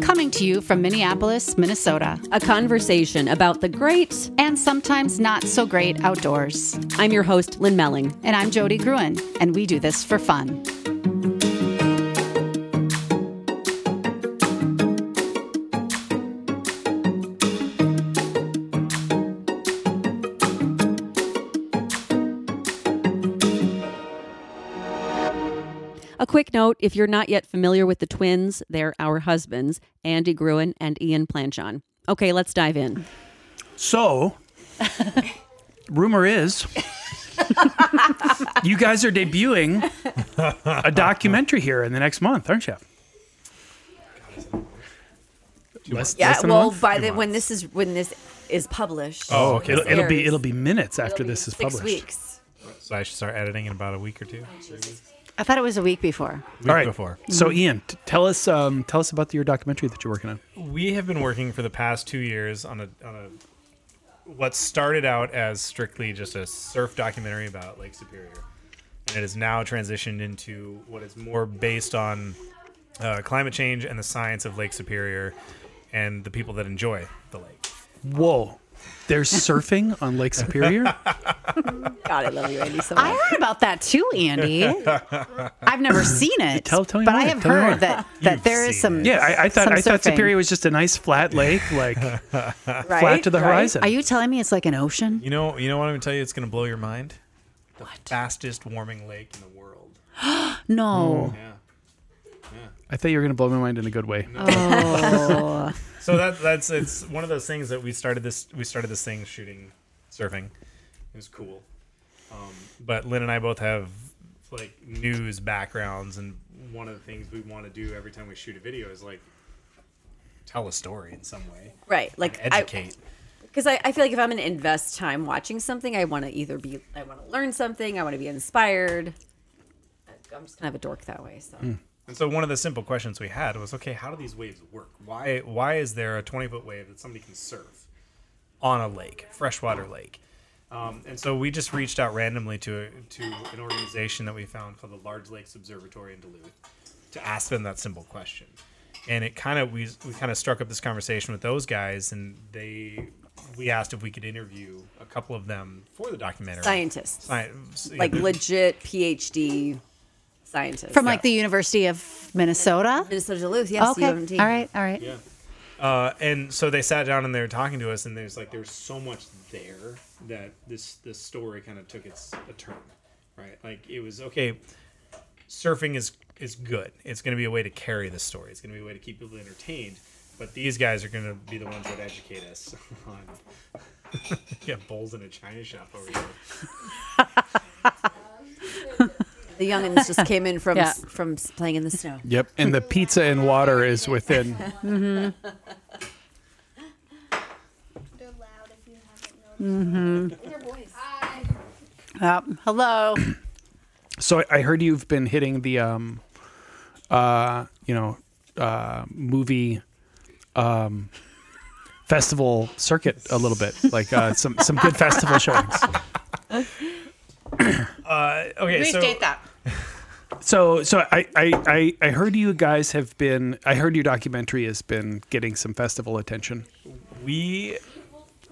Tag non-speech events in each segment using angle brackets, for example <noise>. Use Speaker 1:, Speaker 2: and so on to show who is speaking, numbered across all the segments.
Speaker 1: Coming to you from Minneapolis, Minnesota,
Speaker 2: a conversation about the great
Speaker 1: and sometimes not so great outdoors.
Speaker 2: I'm your host, Lynn Melling.
Speaker 1: And I'm Jody Gruen, and we do this for fun.
Speaker 2: Quick note if you're not yet familiar with the twins, they're our husbands, Andy Gruen and Ian Planchon. Okay, let's dive in.
Speaker 3: So, rumor is you guys are debuting a documentary here in the next month, aren't you? Less,
Speaker 4: Yeah,
Speaker 3: less
Speaker 4: well, by the when this is when this is published.
Speaker 3: Oh, okay. It'll, it'll be it'll be minutes after
Speaker 4: it'll be
Speaker 3: this is
Speaker 4: six
Speaker 3: published.
Speaker 4: weeks.
Speaker 5: So I should start editing in about a week or two.
Speaker 1: Oh, I thought it was a week before.
Speaker 5: Week
Speaker 3: All right.
Speaker 5: before.
Speaker 3: So, Ian, t- tell us um, tell us about your documentary that you're working on.
Speaker 5: We have been working for the past two years on a on a what started out as strictly just a surf documentary about Lake Superior, and it has now transitioned into what is more based on uh, climate change and the science of Lake Superior, and the people that enjoy the lake.
Speaker 3: Whoa, there's surfing on Lake Superior. <laughs>
Speaker 4: God, I love you, Andy, so
Speaker 1: I heard about that too, Andy. <laughs> I've never seen it.
Speaker 3: Tell- tell me
Speaker 1: but I have
Speaker 3: tell me more.
Speaker 1: heard that, that
Speaker 5: You've
Speaker 1: there is
Speaker 5: seen
Speaker 1: some.
Speaker 5: it.
Speaker 3: Yeah, I, I thought
Speaker 1: some
Speaker 3: I thought
Speaker 1: surfing.
Speaker 3: Superior was just a nice flat lake, like
Speaker 4: right? <laughs>
Speaker 3: flat to the
Speaker 4: Right?
Speaker 3: horizon.
Speaker 1: Are you telling me it's like an ocean?
Speaker 5: You know, you know what I'm gonna tell you? It's gonna blow your mind. The fastest warming lake in the world. <gasps>
Speaker 1: No.
Speaker 5: Yeah.
Speaker 3: I thought you were going to blow my mind in a good way.
Speaker 1: Oh.
Speaker 5: So that that's it's one of those things that we started this we started this thing shooting surfing. It was cool. Um, but Lynn and I both have like news backgrounds, and one of the things we want to do every time we shoot a video is like tell a story in some way,
Speaker 4: Right. Like I,
Speaker 5: educate.
Speaker 4: because I, I feel like if I'm going to invest time watching something, I want to either be, I want to learn something, I want to be inspired. I'm just kind of a dork that way. So
Speaker 5: And so one of the simple questions we had was, okay, how do these waves work? Why why is there a 20 foot wave that somebody can surf on a lake, freshwater lake? Um, and so we just reached out randomly to a, to an organization that we found called the Large Lakes Observatory in Duluth to ask them that simple question. And it kind of we we kind of struck up this conversation with those guys, and they we asked if we could interview a couple of them for the documentary.
Speaker 4: scientists,
Speaker 5: Science,
Speaker 4: like legit PhD scientists
Speaker 1: From like the University of Minnesota?
Speaker 4: Minnesota Duluth. Yes.
Speaker 1: Okay. All
Speaker 4: UMD.
Speaker 1: right. All right.
Speaker 5: Yeah. Uh, and so they sat down and they were talking to us, and there's like there's so much there that this this story kind of took its a turn, right? Like it was okay. Surfing is is good. It's going to be a way to carry the story. It's going to be a way to keep people entertained. But these guys are going to be the ones that educate us <laughs> on. <laughs> yeah, bowls in a china shop over here. <laughs>
Speaker 4: The youngins just came in from <laughs>
Speaker 1: Yeah.
Speaker 4: from playing in the snow.
Speaker 3: Yep, and the pizza and water is within. <laughs>
Speaker 6: They're loud if you haven't noticed. They're boys.
Speaker 1: Uh, hello. <clears throat>
Speaker 3: So I- I heard you've been hitting the, um, uh, you know, uh, movie, um, festival circuit a little bit, like uh, some some good festival showings. <laughs>
Speaker 5: Uh, okay, so
Speaker 1: that. <laughs>
Speaker 3: So so I, I I I heard you guys have been. I heard your documentary has been getting some festival attention.
Speaker 5: we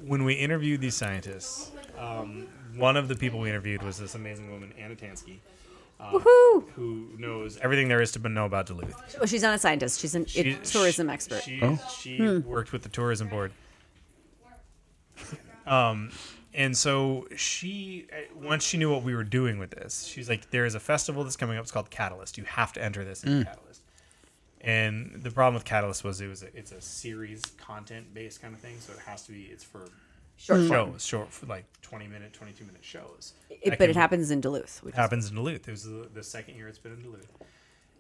Speaker 5: when we interviewed these scientists um, one of the people we interviewed was this amazing woman anna tansky um, who knows everything there is to know about duluth
Speaker 4: Oh, she's not a scientist. She's a
Speaker 5: She-
Speaker 4: it, tourism expert.
Speaker 5: she,
Speaker 3: Oh.
Speaker 5: she worked with the tourism board um, and so she uh, once she knew what we were doing with this she's like there is a festival that's coming up it's called catalyst you have to enter this in catalyst and the problem with catalyst was it was a, it's a series content based kind of thing so it has to be it's for
Speaker 4: Short
Speaker 5: shows, short for like 20 minute, 22 minute shows.
Speaker 4: It, but it happens in Duluth. Which is,
Speaker 5: happens in Duluth. It was the, the second year it's been in Duluth.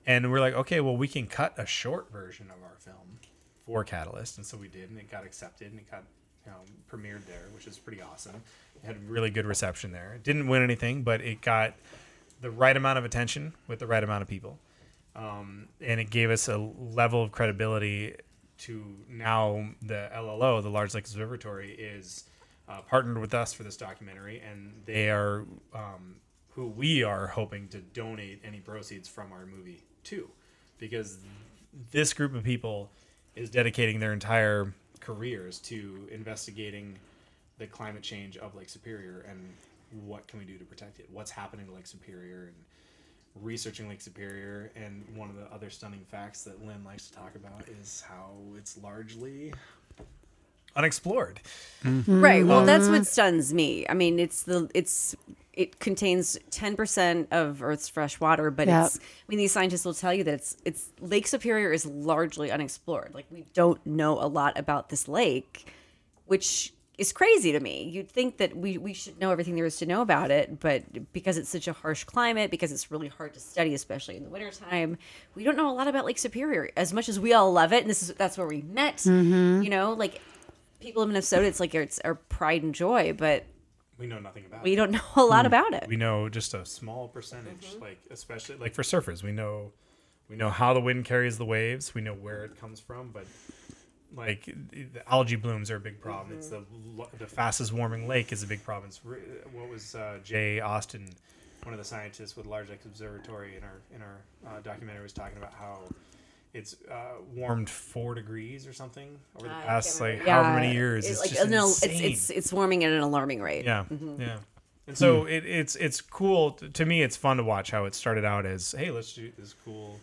Speaker 5: And we're like, okay, well, we can cut a short version of our film for Catalyst. And so we did, and it got accepted and it got you know, premiered there, which is pretty awesome. It had really good reception there. It didn't win anything, but it got the right amount of attention with the right amount of people. Um, and it gave us a level of credibility to now the LLO, the Large Lake Observatory, is uh, partnered with us for this documentary, and they are um, who we are hoping to donate any proceeds from our movie to, because this group of people is dedicating their entire careers to investigating the climate change of Lake Superior and what can we do to protect it? What's happening to Lake Superior and researching Lake Superior. And one of the other stunning facts that Lynn likes to talk about is how it's largely unexplored. Mm-hmm.
Speaker 4: Right. Well, that's what mm. stuns me. I mean, it's the it's it contains 10% of Earth's fresh water, but
Speaker 1: Yep.
Speaker 4: it's I mean these scientists will tell you that it's it's Lake Superior is largely unexplored. Like we don't know a lot about this lake, which is crazy to me. You'd think that we we should know everything there is to know about it, but because it's such a harsh climate, because it's really hard to study especially in the wintertime, we don't know a lot about Lake Superior as much as we all love it and this is that's where we met. Mm-hmm. You know, like people in Minnesota it's like it's our pride and joy, but
Speaker 5: We know nothing about
Speaker 4: we
Speaker 5: it.
Speaker 4: don't know a lot about it.
Speaker 5: we know just a small percentage like especially like for surfers we know we know how the wind carries the waves we know where it comes from but like the algae blooms are a big problem. It's the lo- the fastest warming lake is a big problem. It's, re- what was uh, jay austin one of the scientists with large Lake observatory in our in our uh, documentary was talking about how it's uh, warmed four degrees or something over the past like however many years
Speaker 4: It-
Speaker 5: it's
Speaker 4: like,
Speaker 5: just uh,
Speaker 4: no,
Speaker 5: insane.
Speaker 4: it's it's it's warming at an alarming rate.
Speaker 5: Yeah, mm-hmm. yeah. And hmm. so it, it's it's cool to me. It's fun to watch how it started out as hey, let's do this cool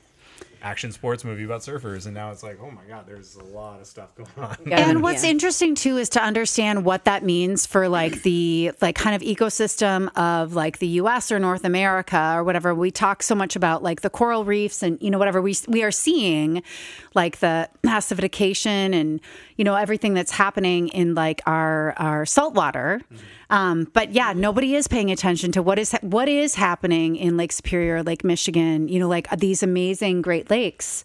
Speaker 5: action sports movie about surfers, and now it's like oh my god, there's a lot of stuff going on.
Speaker 4: Yeah.
Speaker 1: And what's
Speaker 4: Yeah.
Speaker 1: interesting too is to understand what that means for like the like kind of ecosystem of like the US or North America or whatever. We talk so much about like the coral reefs and you know whatever we we are seeing like the acidification and you know everything that's happening in like our our saltwater. Um, but yeah, nobody is paying attention to what is what is happening in Lake Superior, Lake Michigan, you know like these amazing Great Lakes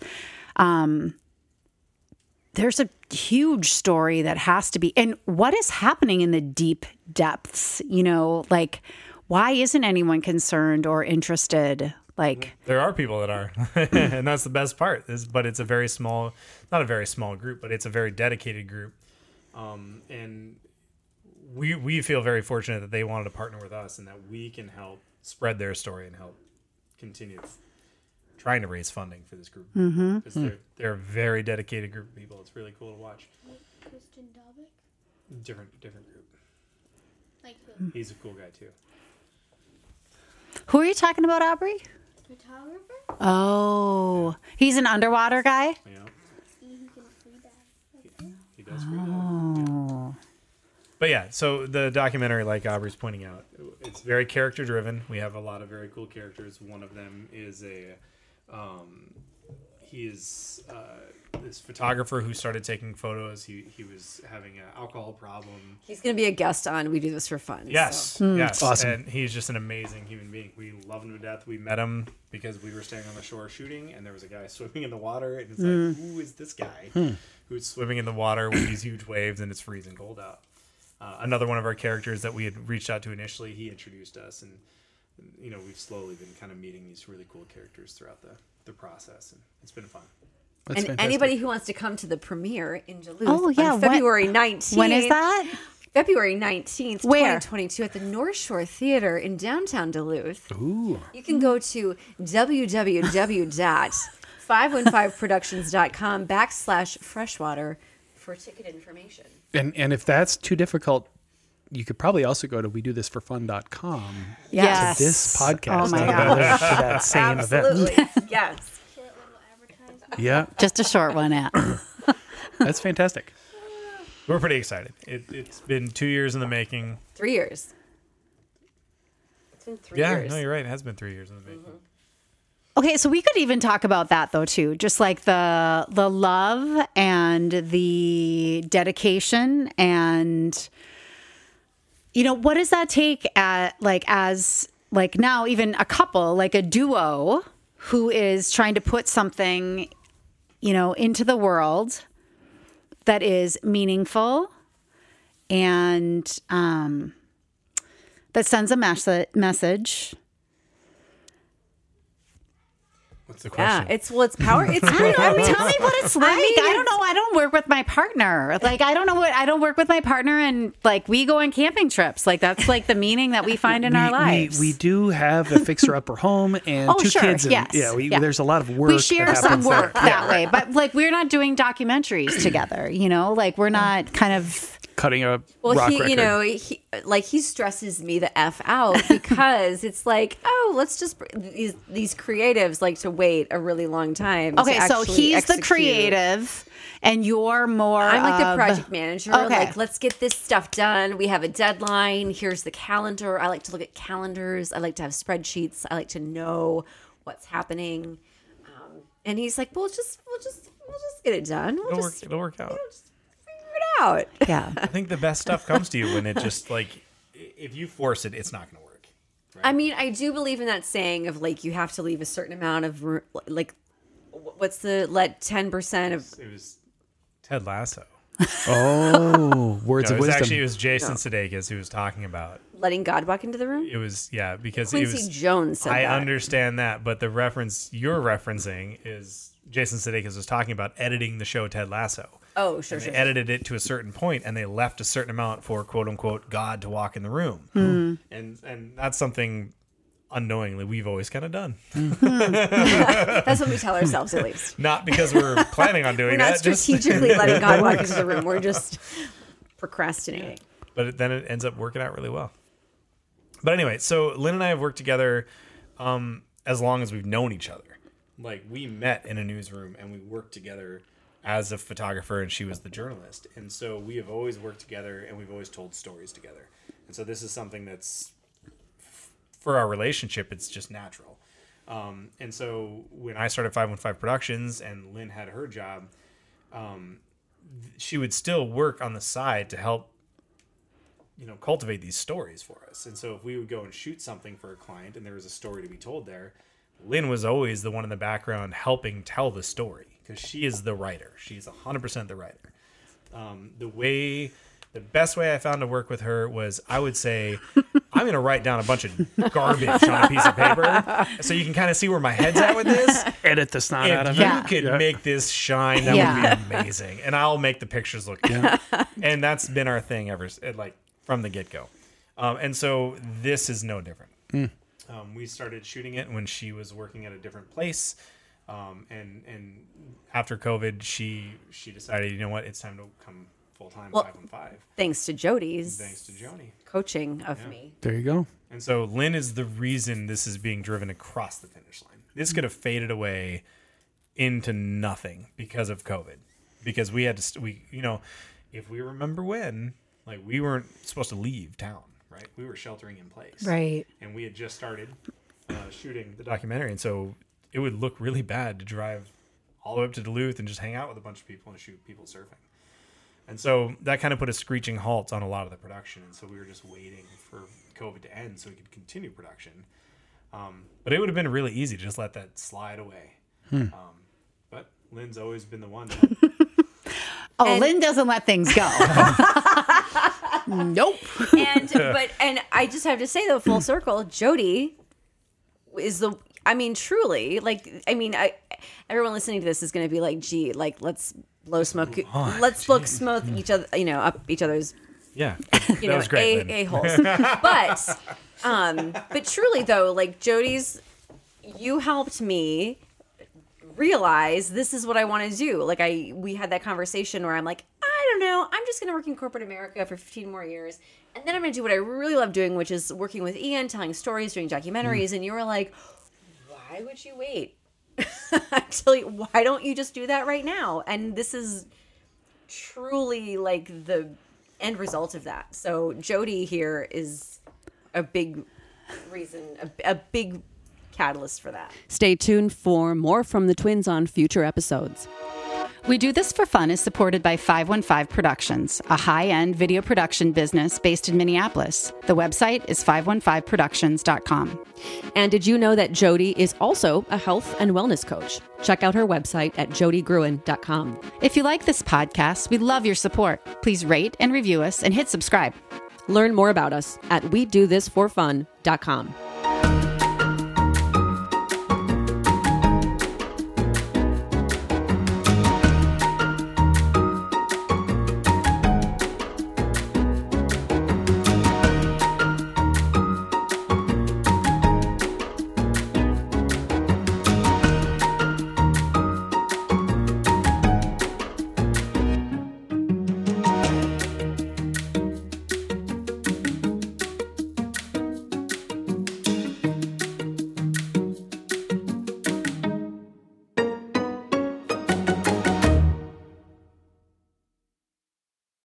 Speaker 1: there's a huge story that has to be and what is happening in the deep depths you know like why isn't anyone concerned or interested like
Speaker 5: There are people that are, <laughs> and that's the best part. Is but it's a very small, not a very small group, but it's a very dedicated group, um, and we we feel very fortunate that they wanted to partner with us and that we can help spread their story and help continue trying to raise funding for this group mm-hmm. because they're they're a very dedicated group of people. It's really cool to watch.
Speaker 6: Kristen Dalbeck?
Speaker 5: Different different group.
Speaker 6: Like who? Mm-hmm.
Speaker 5: He's a cool guy too.
Speaker 1: who are you talking about aubrey
Speaker 6: Photographer?
Speaker 1: oh he's an underwater guy
Speaker 5: You know,
Speaker 6: He who can free dive.
Speaker 5: he does free. Oh. But yeah, so the documentary, like Aubrey's pointing out, it's very character driven. We have a lot of very cool characters. One of them is a, um, he is uh, this photographer who started taking photos. He he was having an alcohol problem.
Speaker 4: He's going to be a guest on. We do this for fun.
Speaker 5: Yes,
Speaker 4: so.
Speaker 5: yes,
Speaker 3: Awesome.
Speaker 5: And he's just an amazing human being. We love him to death. We met him because we were staying on the shore shooting, and there was a guy swimming in the water, and it's like, who is this guy who's swimming in the water with these huge waves, and it's freezing cold out? Uh, another one of our characters that we had reached out to initially, he introduced us, and you know we've slowly been kind of meeting these really cool characters throughout the the process, and it's been fun.
Speaker 3: That's
Speaker 4: And
Speaker 3: fantastic.
Speaker 4: anybody who wants to come to the premiere in Duluth
Speaker 1: Oh, yeah,
Speaker 4: on
Speaker 1: when-
Speaker 4: February 19th.
Speaker 1: when is that
Speaker 4: February 19th,
Speaker 1: Where?
Speaker 4: 2022 at the North Shore Theater in downtown Duluth.
Speaker 3: Ooh.
Speaker 4: You can go to www.515productions.com backslash freshwater for ticket information.
Speaker 3: And and if that's too difficult, you could probably also go to we do this for fun.com
Speaker 1: yes
Speaker 3: to this podcast
Speaker 1: oh my
Speaker 3: to
Speaker 1: god
Speaker 3: go to that same event.
Speaker 4: Absolutely. <laughs> yes.
Speaker 6: Short little advertisement.
Speaker 3: Yeah,
Speaker 1: just a short one at <coughs>
Speaker 3: that's fantastic.
Speaker 5: We're pretty excited. It, it's been two years in the making.
Speaker 4: Three years. It's been three
Speaker 5: yeah,
Speaker 4: years.
Speaker 5: no, you're right. It has been three years in the making. Mm-hmm.
Speaker 1: Okay, so we could even talk about that though too. Just like the the love and the dedication and you know, what does that take at like as like now even a couple, like a duo who is trying to put something you know into the world that is meaningful and um that sends a mes- message
Speaker 5: What's the question?
Speaker 4: Yeah, it's well, it's power. It's
Speaker 1: I don't know. Tell me what it's like. I,
Speaker 4: mean,
Speaker 1: don't know. I don't work with my partner. Like I don't know what I don't work with my partner, and like we go on camping trips. Like that's like the meaning that we find in our lives.
Speaker 3: We, we do have a fixer upper home and
Speaker 1: Oh,
Speaker 3: two
Speaker 1: sure,
Speaker 3: kids. And,
Speaker 1: yes,
Speaker 3: yeah, we,
Speaker 1: yeah.
Speaker 3: there's a lot of work.
Speaker 1: we share
Speaker 3: that
Speaker 1: some
Speaker 3: happens there.
Speaker 1: work that way, but like we're not doing documentaries together. You know, like we're not kind of.
Speaker 3: Cutting a
Speaker 4: Well,
Speaker 3: rock
Speaker 4: he,
Speaker 3: record.
Speaker 4: you know, he, like he stresses me the f out <laughs> because it's like, oh, let's just these these creatives like to wait a really long time. to
Speaker 1: Okay, so
Speaker 4: actually
Speaker 1: he's the creative, and you're more.
Speaker 4: I'm like the project manager.
Speaker 1: Okay.
Speaker 4: Like, let's get this stuff done. We have a deadline. Here's the calendar. I like to look at calendars. I like to have spreadsheets. I like to know what's happening. Um, and he's like, "We'll just, we'll just, we'll just get it done. We'll
Speaker 5: it'll work.
Speaker 4: just
Speaker 5: It'll work out.
Speaker 4: figure it out."
Speaker 1: Yeah. <laughs>
Speaker 5: I think the best stuff comes to you when it just like if you force it, it's not going to work.
Speaker 4: I mean, I do believe in that saying of like you have to leave a certain amount of like, what's the let ten percent of
Speaker 5: It was Ted Lasso.
Speaker 3: oh, <laughs> words
Speaker 5: No,
Speaker 3: of wisdom.
Speaker 5: actually it was Jason Sudeikis who was talking about.
Speaker 4: letting God walk into the room.
Speaker 5: It was yeah because
Speaker 4: Quincy
Speaker 5: it was.
Speaker 4: Jones said
Speaker 5: I
Speaker 4: that.
Speaker 5: understand that, but the reference you're referencing is Jason Sudeikis was talking about editing the show Ted Lasso.
Speaker 4: Oh, sure,
Speaker 5: They
Speaker 4: sure.
Speaker 5: edited it to a certain point, and they left a certain amount for quote unquote God to walk in the room,
Speaker 4: Hmm.
Speaker 5: and and that's something unknowingly we've always kind of done. <laughs>
Speaker 4: That's what we tell ourselves, at least.
Speaker 5: Not because we're planning on doing
Speaker 4: We're not
Speaker 5: that, just-
Speaker 4: strategically <laughs> letting God walk into the room. We're <laughs> just procrastinating.
Speaker 5: but it- then it ends up working out really well. But anyway, so Lynn and I have worked together um, as long as we've known each other. Like we met in a newsroom and we worked together as a photographer and she was the journalist. And so we have always worked together and we've always told stories together. And so this is something that's for our relationship, it's just natural. Um, and so when I started 515 Productions and Lynn had her job, um, th- she would still work on the side to help you know cultivate these stories for us and so if we would go and shoot something for a client and there was a story to be told there lynn was always the one in the background helping tell the story because she is the writer she's 100% the writer um, the way the best way i found to work with her was i would say i'm going to write down a bunch of garbage on a piece of paper so you can kind of see where my head's at with this
Speaker 3: Edit the snot out
Speaker 5: if
Speaker 3: of
Speaker 5: you
Speaker 3: it.
Speaker 1: Yeah.
Speaker 5: could
Speaker 3: Yeah.
Speaker 5: make this shine, that
Speaker 1: Yeah.
Speaker 5: would be amazing. And I'll make the pictures look good. and that's been our thing ever, s- like from the get go. Um, and so this is no different. Um, we started shooting it when she was working at a different place, um, and and after COVID, she she decided, you know what, it's time to come full time
Speaker 4: Well-
Speaker 5: five on five.
Speaker 4: Thanks to Jody's
Speaker 5: Thanks to Joni.
Speaker 4: coaching of me.
Speaker 3: There you go.
Speaker 5: And so Lynn is the reason this is being driven across the finish line. This could have faded away into nothing because of COVID. Because we had to, st- we, you know, if we remember when, like we weren't supposed to leave town, right? We were sheltering in place.
Speaker 1: Right.
Speaker 5: And we had just started uh, shooting the documentary. And so it would look really bad to drive all the way up to Duluth and just hang out with a bunch of people and shoot people surfing. And so that kind of put a screeching halt on a lot of the production. And so we were just waiting for COVID to end so we could continue production. Um, but it would have been really easy to just let that slide away. Um, but Lynn's always been the one. To, <laughs>
Speaker 1: Oh,
Speaker 4: And-
Speaker 1: Lynn doesn't let things go. <laughs> nope. <laughs>
Speaker 4: and but and I just have to say though, full circle, Jody is the. I mean, truly, like, I mean, I everyone listening to this is going to be like, gee, like, let's blow smoke, let's look smoke each other, you know, up each other's
Speaker 5: yeah, <laughs>
Speaker 4: you
Speaker 5: that
Speaker 4: know,
Speaker 5: was great.
Speaker 4: a a <laughs> holes. but um, but truly though, like Jody's, you helped me realize this is what I want to do. Like I, we had that conversation where I'm like, I don't know, I'm just going to work in corporate America for 15 more years, and then I'm going to do what I really love doing, which is working with Ian, telling stories, doing documentaries. And you were like, why would you wait? <laughs> You, why don't you just do that right now? And this is truly like the end result of that. So Jody here is a big reason, a, a big catalyst for that.
Speaker 2: Stay tuned for more from the twins on future episodes.
Speaker 1: We Do This for Fun is supported by 515 Productions, a high end video production business based in Minneapolis. The website is 515productions.com.
Speaker 2: And did you know that Jody is also a health and wellness coach? Check out her website at jodygruen.com.
Speaker 1: If you like this podcast, we love your support. Please rate and review us and hit subscribe.
Speaker 2: Learn more about us at we do this for fun.com.